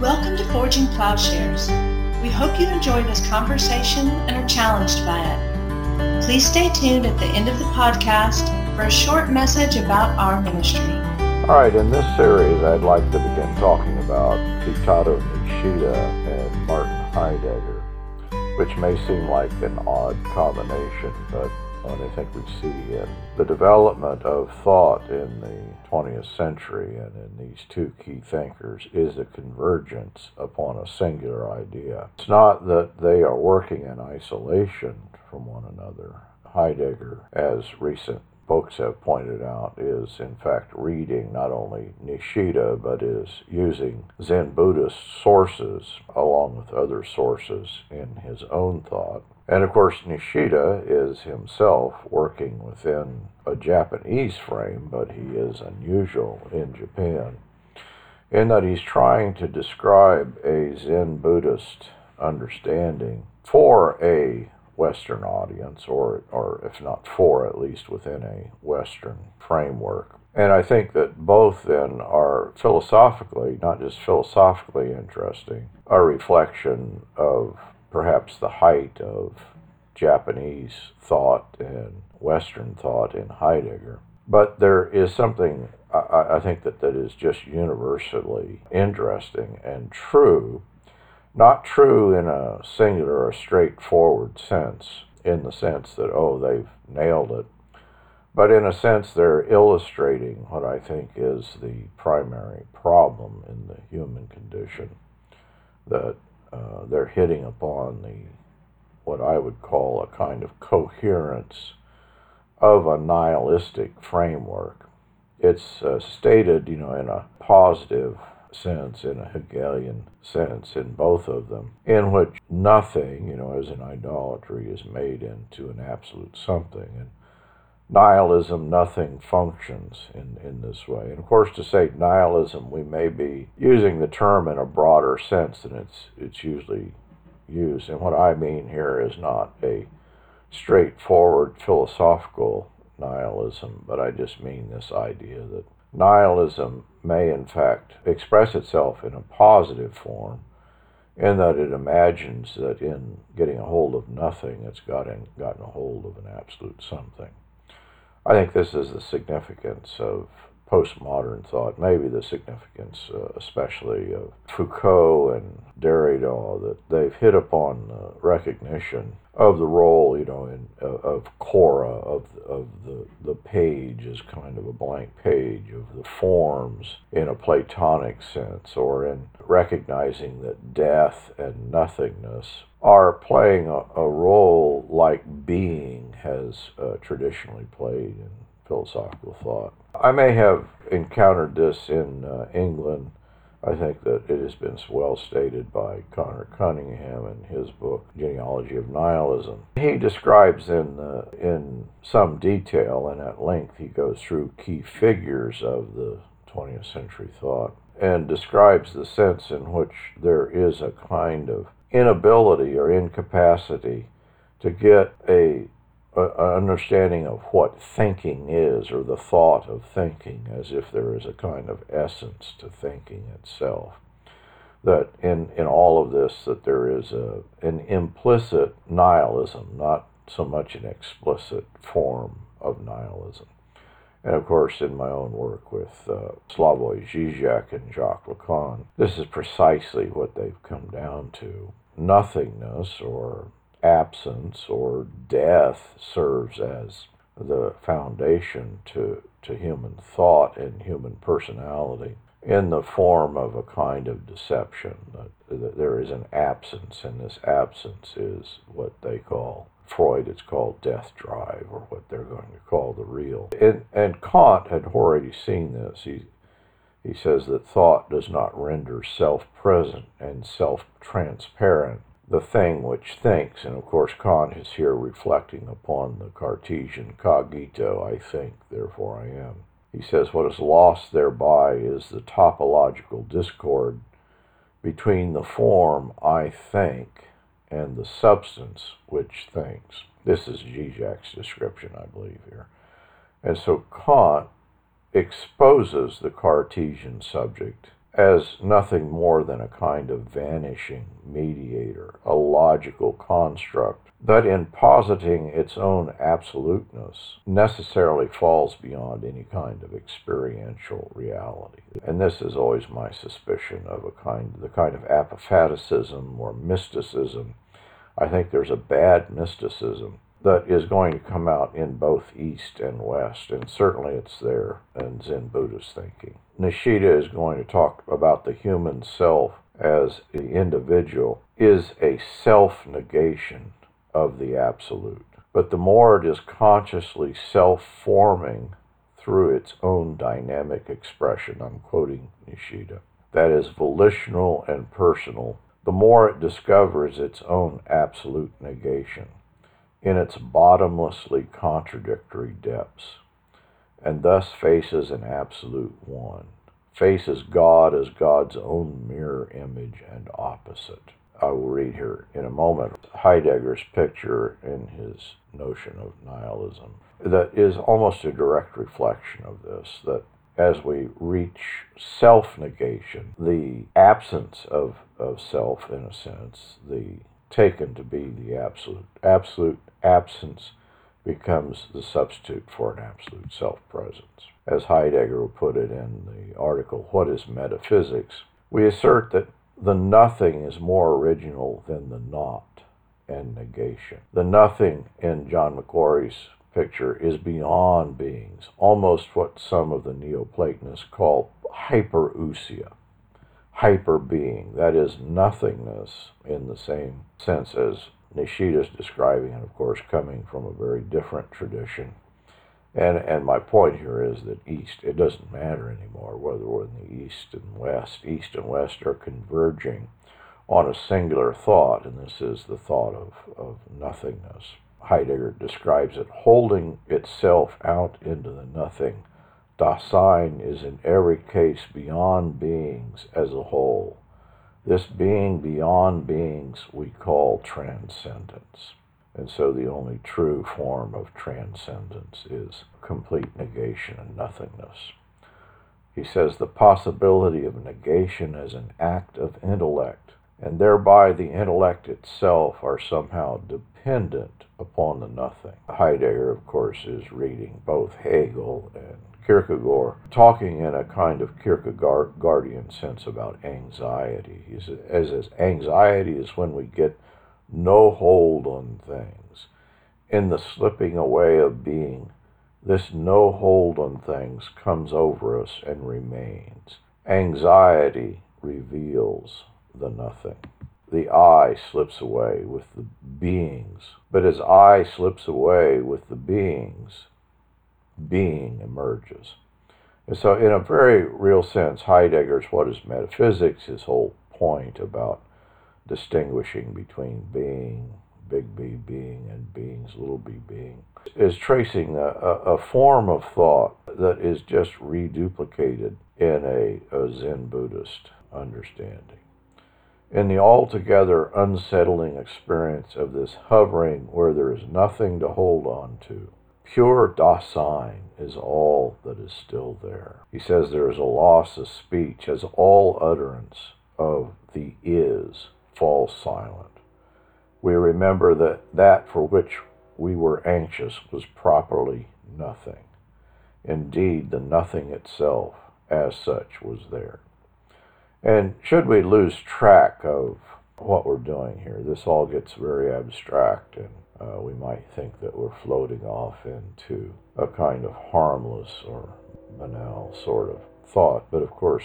Welcome to Forging Plowshares. We hope you enjoy this conversation and are challenged by it. Please stay tuned at the end of the podcast for a short message about our ministry. All right, in this series, I'd like to begin talking about Kitaro Nishida and Martin Heidegger, which may seem like an odd combination, but what I think we see in the development of thought in the 20th century and in these two key thinkers is a convergence upon a singular idea. It's not that they are working in isolation from one another. Heidegger, as recent books have pointed out, is in fact reading not only Nishida, but is using Zen Buddhist sources along with other sources in his own thought. And of course, Nishida is himself working within a Japanese frame, but he is unusual in Japan in that he's trying to describe a Zen Buddhist understanding for a Western audience, or, or if not for, at least within a Western framework. And I think that both then are philosophically, not just philosophically interesting, a reflection of perhaps the height of Japanese thought and Western thought in Heidegger. But there is something I, I think that, that is just universally interesting and true, not true in a singular or straightforward sense, in the sense that, oh, they've nailed it, but in a sense they're illustrating what I think is the primary problem in the human condition, that uh, they're hitting upon the what I would call a kind of coherence of a nihilistic framework. It's uh, stated, you know, in a positive sense, in a Hegelian sense, in both of them, in which nothing, you know, as in idolatry, is made into an absolute something. And nihilism, nothing functions in, in this way. And of course, to say nihilism, we may be using the term in a broader sense than it's, it's usually used. And what I mean here is not a straightforward philosophical nihilism, but I just mean this idea that nihilism may in fact express itself in a positive form in that it imagines that in getting a hold of nothing, it's gotten, gotten a hold of an absolute something. I think this is the significance of postmodern thought, maybe the significance, uh, especially of Foucault and Derrida, that they've hit upon the recognition of the role, you know, in uh, of khora, of of the the page as kind of a blank page of the forms in a Platonic sense, or in recognizing that death and nothingness are playing a, a role like being has uh, traditionally played in philosophical thought. I may have encountered this in uh, England. I think that it has been well stated by Conor Cunningham in his book Genealogy of Nihilism. He describes in uh, in some detail and at length he goes through key figures of the 20th century thought and describes the sense in which there is a kind of inability or incapacity to get a understanding of what thinking is or the thought of thinking as if there is a kind of essence to thinking itself. That in, in all of this that there is a, an implicit nihilism not so much an explicit form of nihilism. And of course in my own work with uh, Slavoj Žižek and Jacques Lacan this is precisely what they've come down to. Nothingness or absence or death serves as the foundation to, to human thought and human personality in the form of a kind of deception. That, there is an absence, and this absence is what they call Freud, it's called death drive, or what they're going to call the real. And, and Kant had already seen this. He, he says that thought does not render self present and self transparent the thing which thinks. And of course, Kant is here reflecting upon the Cartesian cogito, I think, therefore I am. He says, What is lost thereby is the topological discord between the form I think and the substance which thinks. This is Zizek's description, I believe, here. And so Kant exposes the Cartesian subject as nothing more than a kind of vanishing mediator, a logical construct that in positing its own absoluteness necessarily falls beyond any kind of experiential reality. And this is always my suspicion of a kind the kind of apophaticism or mysticism. I think there's a bad mysticism that is going to come out in both East and West, and certainly it's there in Zen Buddhist thinking. Nishida is going to talk about the human self as the individual is a self negation of the absolute. But the more it is consciously self forming through its own dynamic expression, I'm quoting Nishida, that is volitional and personal, the more it discovers its own absolute negation in its bottomlessly contradictory depths, and thus faces an absolute one, faces God as God's own mirror image and opposite. I will read here in a moment Heidegger's picture in his notion of nihilism that is almost a direct reflection of this that as we reach self negation, the absence of, of self, in a sense, the taken to be the absolute, absolute absence becomes the substitute for an absolute self presence. As Heidegger put it in the article, What is Metaphysics? We assert that the nothing is more original than the not and negation. The nothing in John Macquarrie's picture is beyond beings, almost what some of the Neoplatonists call hyperousia, hyper being, that is, nothingness in the same sense as Nishida is describing, and of course, coming from a very different tradition and and my point here is that east it doesn't matter anymore whether we're in the east and west. East and west are converging on a singular thought, and this is the thought of, of nothingness. Heidegger describes it holding itself out into the nothing. Dasein is in every case beyond beings as a whole. This being beyond beings we call transcendence. And so the only true form of transcendence is complete negation and nothingness. He says the possibility of negation as an act of intellect, and thereby the intellect itself, are somehow dependent upon the nothing. Heidegger, of course, is reading both Hegel and Kierkegaard, talking in a kind of Kierkegaardian sense about anxiety. He says, anxiety is when we get no hold on things. In the slipping away of being, this no hold on things comes over us and remains. Anxiety reveals the nothing. The I slips away with the beings, but as I slips away with the beings, being emerges. And so, in a very real sense, Heidegger's What is Metaphysics, his whole point about distinguishing between being, big B being, and beings, little b being, is tracing a, a, form of thought that is just reduplicated in a, a Zen Buddhist understanding. In the altogether unsettling experience of this hovering where there is nothing to hold on to, pure Dasein is all that is still there. He says there is a loss of speech as all utterance of the is falls silent. We remember that that for which we were anxious was properly nothing. Indeed, the nothing itself, as such, was there. And should we lose track of what we're doing here, this all gets very abstract, and uh, we might think that we're floating off into a kind of harmless or banal sort of thought. But of course,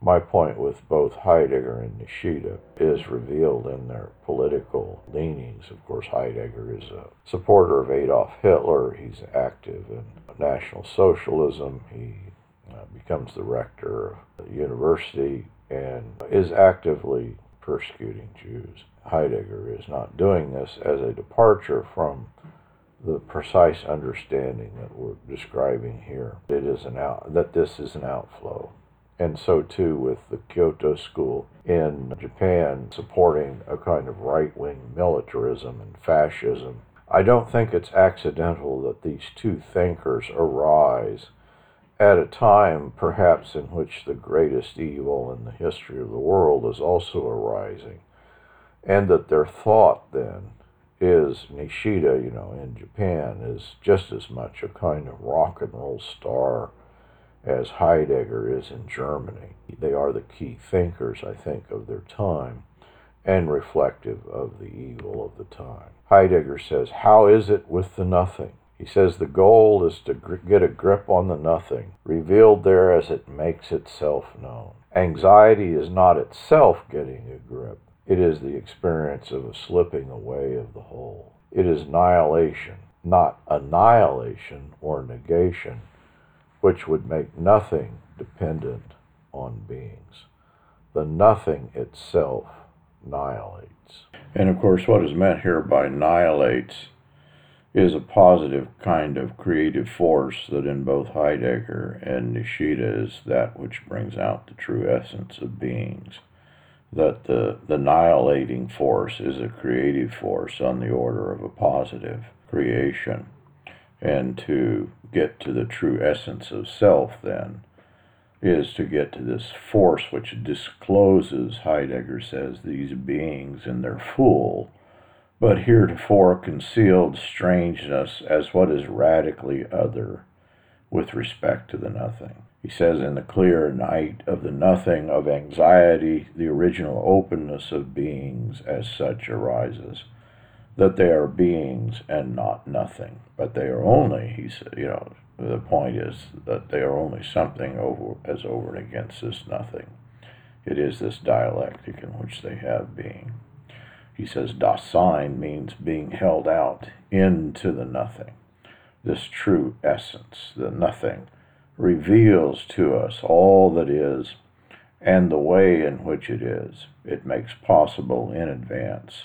my point with both Heidegger and Nishida is revealed in their political leanings. Of course, Heidegger is a supporter of Adolf Hitler. He's active in National Socialism. He uh, becomes the rector of the university and is actively persecuting Jews. Heidegger is not doing this as a departure from the precise understanding that we're describing here. It is an out, that this is an outflow and so too with the Kyoto School in Japan supporting a kind of right wing militarism and fascism. I don't think it's accidental that these two thinkers arise at a time perhaps in which the greatest evil in the history of the world is also arising, and that their thought then is Nishida, you know, in Japan, is just as much a kind of rock and roll star as Heidegger is in Germany. They are the key thinkers, I think, of their time and reflective of the evil of the time. Heidegger says, How is it with the nothing? He says the goal is to get a grip on the nothing, revealed there as it makes itself known. Anxiety is not itself getting a grip, it is the experience of a slipping away of the whole. It is annihilation, not annihilation or negation, which would make nothing dependent on beings. The nothing itself annihilates. And of course, what is meant here by annihilates is a positive kind of creative force that in both Heidegger and Nishida is that which brings out the true essence of beings that the, the annihilating force is a creative force on the order of a positive creation. And to get to the true essence of self, then, is to get to this force which discloses, Heidegger says, these beings in their full, but heretofore concealed strangeness as what is radically other with respect to the nothing. He says, in the clear night of the nothing of anxiety, the original openness of beings as such arises, that they are beings and not nothing, but they are only, he said, you know, the point is that they are only something over as over and against this nothing. It is this dialectic in which they have being. He says, Dasein means being held out into the nothing, this true essence, the nothing reveals to us all that is and the way in which it is. It makes possible in advance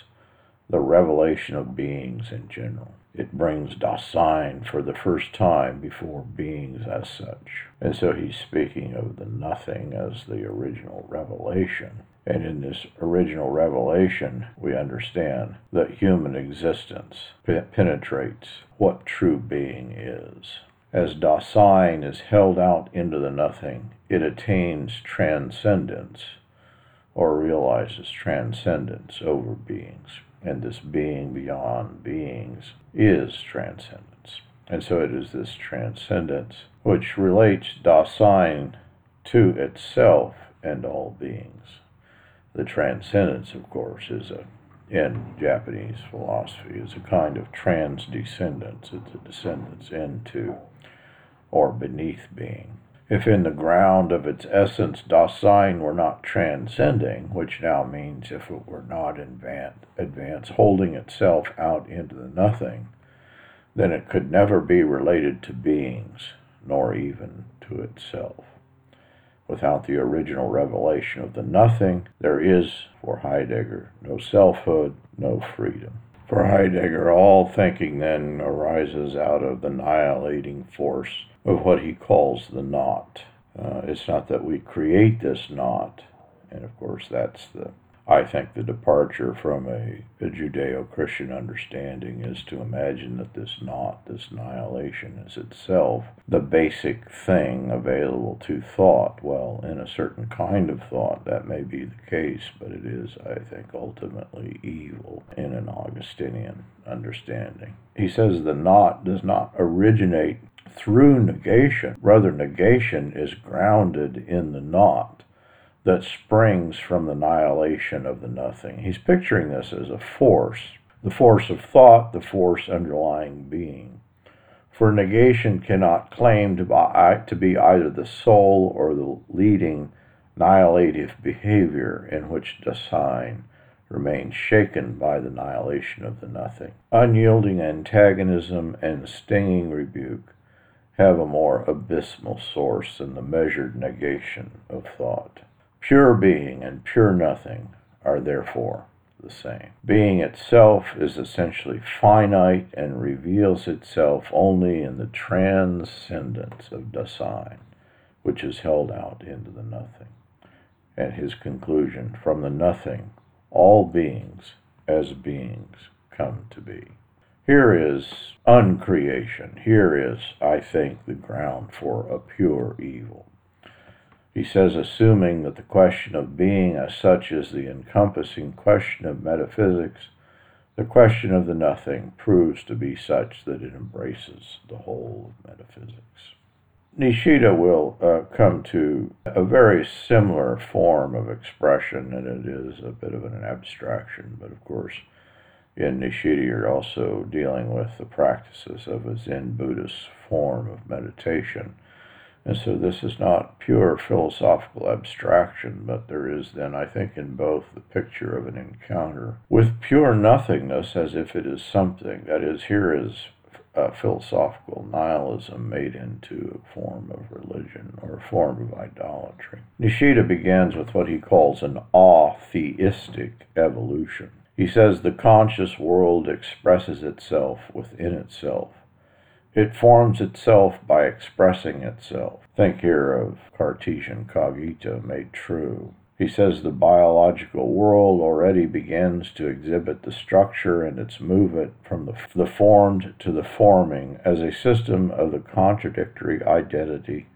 the revelation of beings in general. It brings Dasein for the first time before beings as such. And so he's speaking of the nothing as the original revelation. And in this original revelation, we understand that human existence penetrates what true being is. As Dasein is held out into the nothing, it attains transcendence or realizes transcendence over beings. And this being beyond beings is transcendence. And so it is this transcendence which relates Dasein to itself and all beings. The transcendence, of course, is a in Japanese philosophy is a kind of transdescendence. It's a descendance into or beneath being. If in the ground of its essence Dasein were not transcending, which now means if it were not in advance holding itself out into the nothing, then it could never be related to beings, nor even to itself. Without the original revelation of the nothing, there is, for Heidegger, no selfhood, no freedom. For Heidegger, all thinking then arises out of the annihilating force of what he calls the not. Uh, it's not that we create this not, and of course that's the I think the departure from a, a Judeo Christian understanding is to imagine that this not, this annihilation, is itself the basic thing available to thought. Well, in a certain kind of thought, that may be the case, but it is, I think, ultimately evil in an Augustinian understanding. He says the not does not originate through negation, rather, negation is grounded in the not that springs from the annihilation of the nothing. He's picturing this as a force, the force of thought, the force underlying being. For negation cannot claim to be uh, either the soul or the leading annihilative behavior in which Dasein remains shaken by the annihilation of the nothing. Unyielding antagonism and stinging rebuke have a more abysmal source than the measured negation of thought. Pure being and pure nothing are therefore the same. Being itself is essentially finite and reveals itself only in the transcendence of Dasein, which is held out into the nothing. And his conclusion from the nothing, all beings as beings come to be. Here is uncreation. Here is, I think, the ground for a pure evil. He says, assuming that the question of being as such is the encompassing question of metaphysics, the question of the nothing proves to be such that it embraces the whole of metaphysics. Nishida will uh, come to a very similar form of expression, and it is a bit of an abstraction, but of course, in Nishida, you're also dealing with the practices of a Zen Buddhist form of meditation and so this is not pure philosophical abstraction, but there is then, I think, in both the picture of an encounter with pure nothingness as if it is something. That is, here is a philosophical nihilism made into a form of religion or a form of idolatry. Nishida begins with what he calls an atheistic evolution. He says the conscious world expresses itself within itself it forms itself by expressing itself. Think here of Cartesian cogito made true. He says the biological world already begins to exhibit the structure and its movement from the, the formed to the forming as a system of the contradictory identity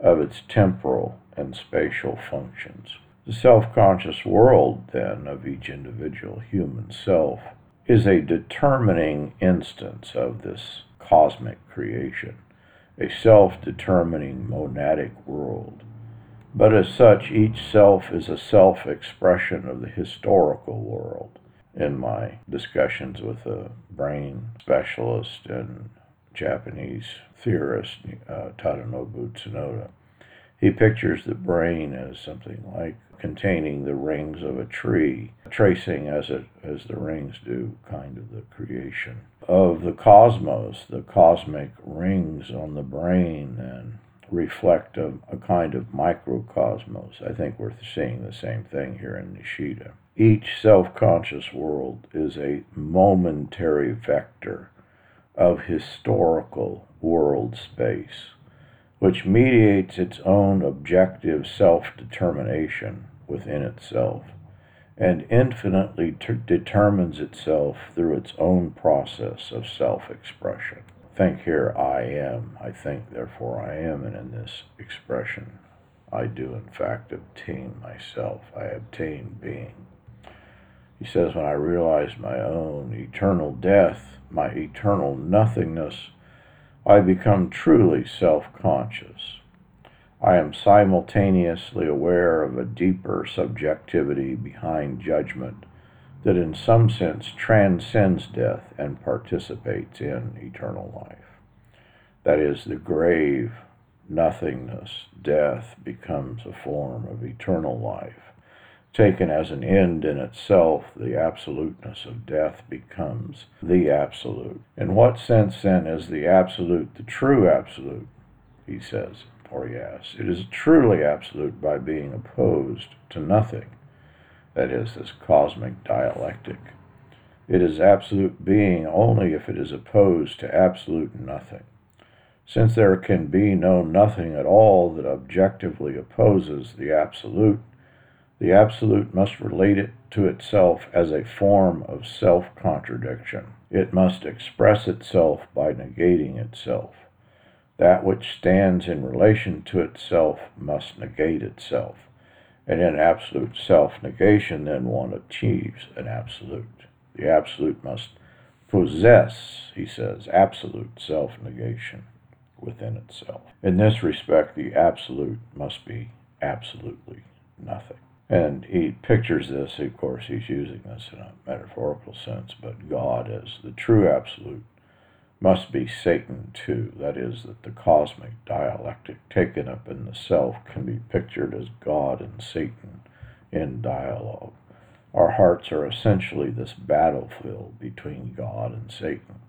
of its temporal and spatial functions. The self conscious world, then, of each individual human self is a determining instance of this cosmic creation, a self determining monadic world. But as such, each self is a self expression of the historical world. In my discussions with a brain specialist and Japanese theorist, uh, Tadanobu Tsunoda, he pictures the brain as something like containing the rings of a tree, tracing as it as the rings do kind of the creation of the cosmos, the cosmic rings on the brain and reflect a, a kind of microcosmos. I think we're seeing the same thing here in Nishida. Each self conscious world is a momentary vector of historical world space which mediates its own objective self determination within itself and infinitely ter- determines itself through its own process of self expression. Think here, I am, I think, therefore I am, and in this expression, I do in fact obtain myself, I obtain being. He says, when I realize my own eternal death, my eternal nothingness, I become truly self conscious. I am simultaneously aware of a deeper subjectivity behind judgment that, in some sense, transcends death and participates in eternal life. That is, the grave, nothingness, death becomes a form of eternal life taken as an end in itself, the absoluteness of death becomes the absolute. In what sense, then, is the absolute the true absolute? He says, or he asks. It is truly absolute by being opposed to nothing. That is, this cosmic dialectic. It is absolute being only if it is opposed to absolute nothing. Since there can be no nothing at all that objectively opposes the absolute, the Absolute must relate it to itself as a form of self contradiction. It must express itself by negating itself. That which stands in relation to itself must negate itself. And in absolute self negation, then one achieves an absolute. The absolute must possess, he says, absolute self negation within itself. In this respect, the absolute must be absolutely nothing. And he pictures this, of course, he's using this in a metaphorical sense, but God as the true absolute must be Satan too. That is, that the cosmic dialectic taken up in the self can be pictured as God and Satan in dialogue. Our hearts are essentially this battlefield between God and Satan.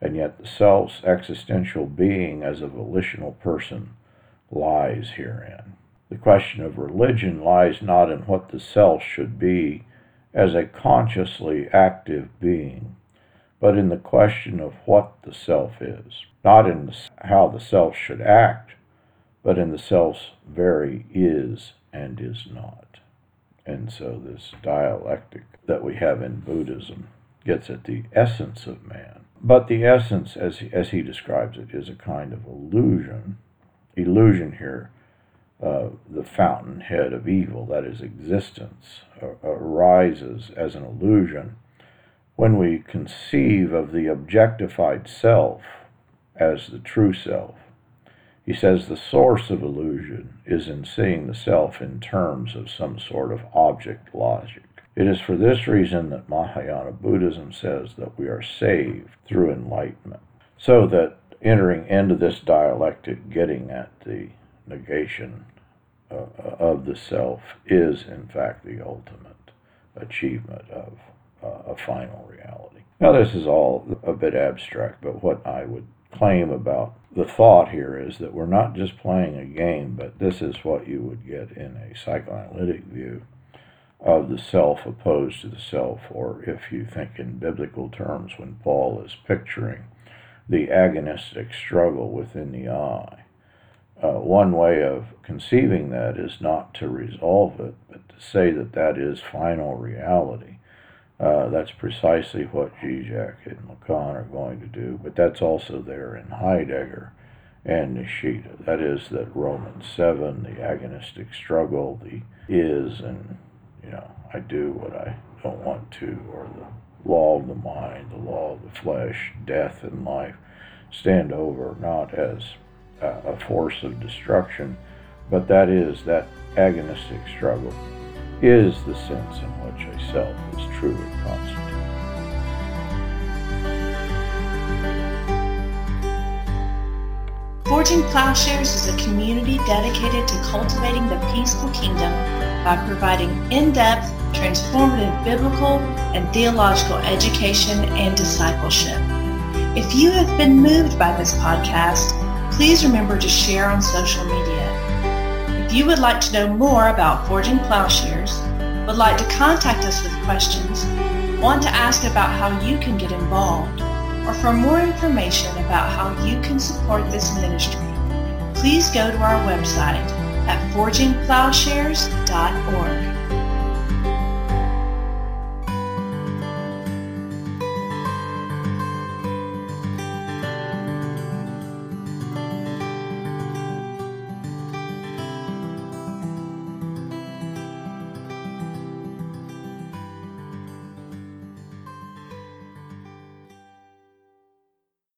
And yet the self's existential being as a volitional person lies herein. The question of religion lies not in what the self should be as a consciously active being, but in the question of what the self is, not in how the self should act, but in the self's very is and is not. And so this dialectic that we have in Buddhism gets at the essence of man. But the essence, as he, as he describes it, is a kind of illusion. Illusion here, the fountainhead of evil, that is existence, arises as an illusion when we conceive of the objectified self as the true self. He says the source of illusion is in seeing the self in terms of some sort of object logic. It is for this reason that Mahayana Buddhism says that we are saved through enlightenment. So that entering into this dialectic, getting at the negation uh, of the self, is in fact the ultimate achievement of uh, a final reality. Now, this is all a bit abstract, but what I would claim about the thought here is that we're not just playing a game, but this is what you would get in a psychoanalytic view of the self opposed to the self, or if you think in biblical terms, when Paul is picturing the agonistic struggle within the I. Uh, one way of conceiving that is not to resolve it, but to say that that is final reality. Uh, that's precisely what Zizek and Lacan are going to do, but that's also there in Heidegger and Nishida. That is that Romans 7, the agonistic struggle, the is and you know, I do what I don't want to, or the law of the mind, the law of the flesh, death and life stand over not as a force of destruction, but that is that agonistic struggle is the sense in which a self is truly constituted. Forging Plowshares is a community dedicated to cultivating the peaceful kingdom by providing in-depth, transformative biblical and theological education and discipleship. If you have been moved by this podcast, please remember to share on social media. If you would like to know more about Forging Plowshares, would like to contact us with questions, want to ask about how you can get involved, or for more information about how you can support this ministry, please go to our website at forgingplowshares.org.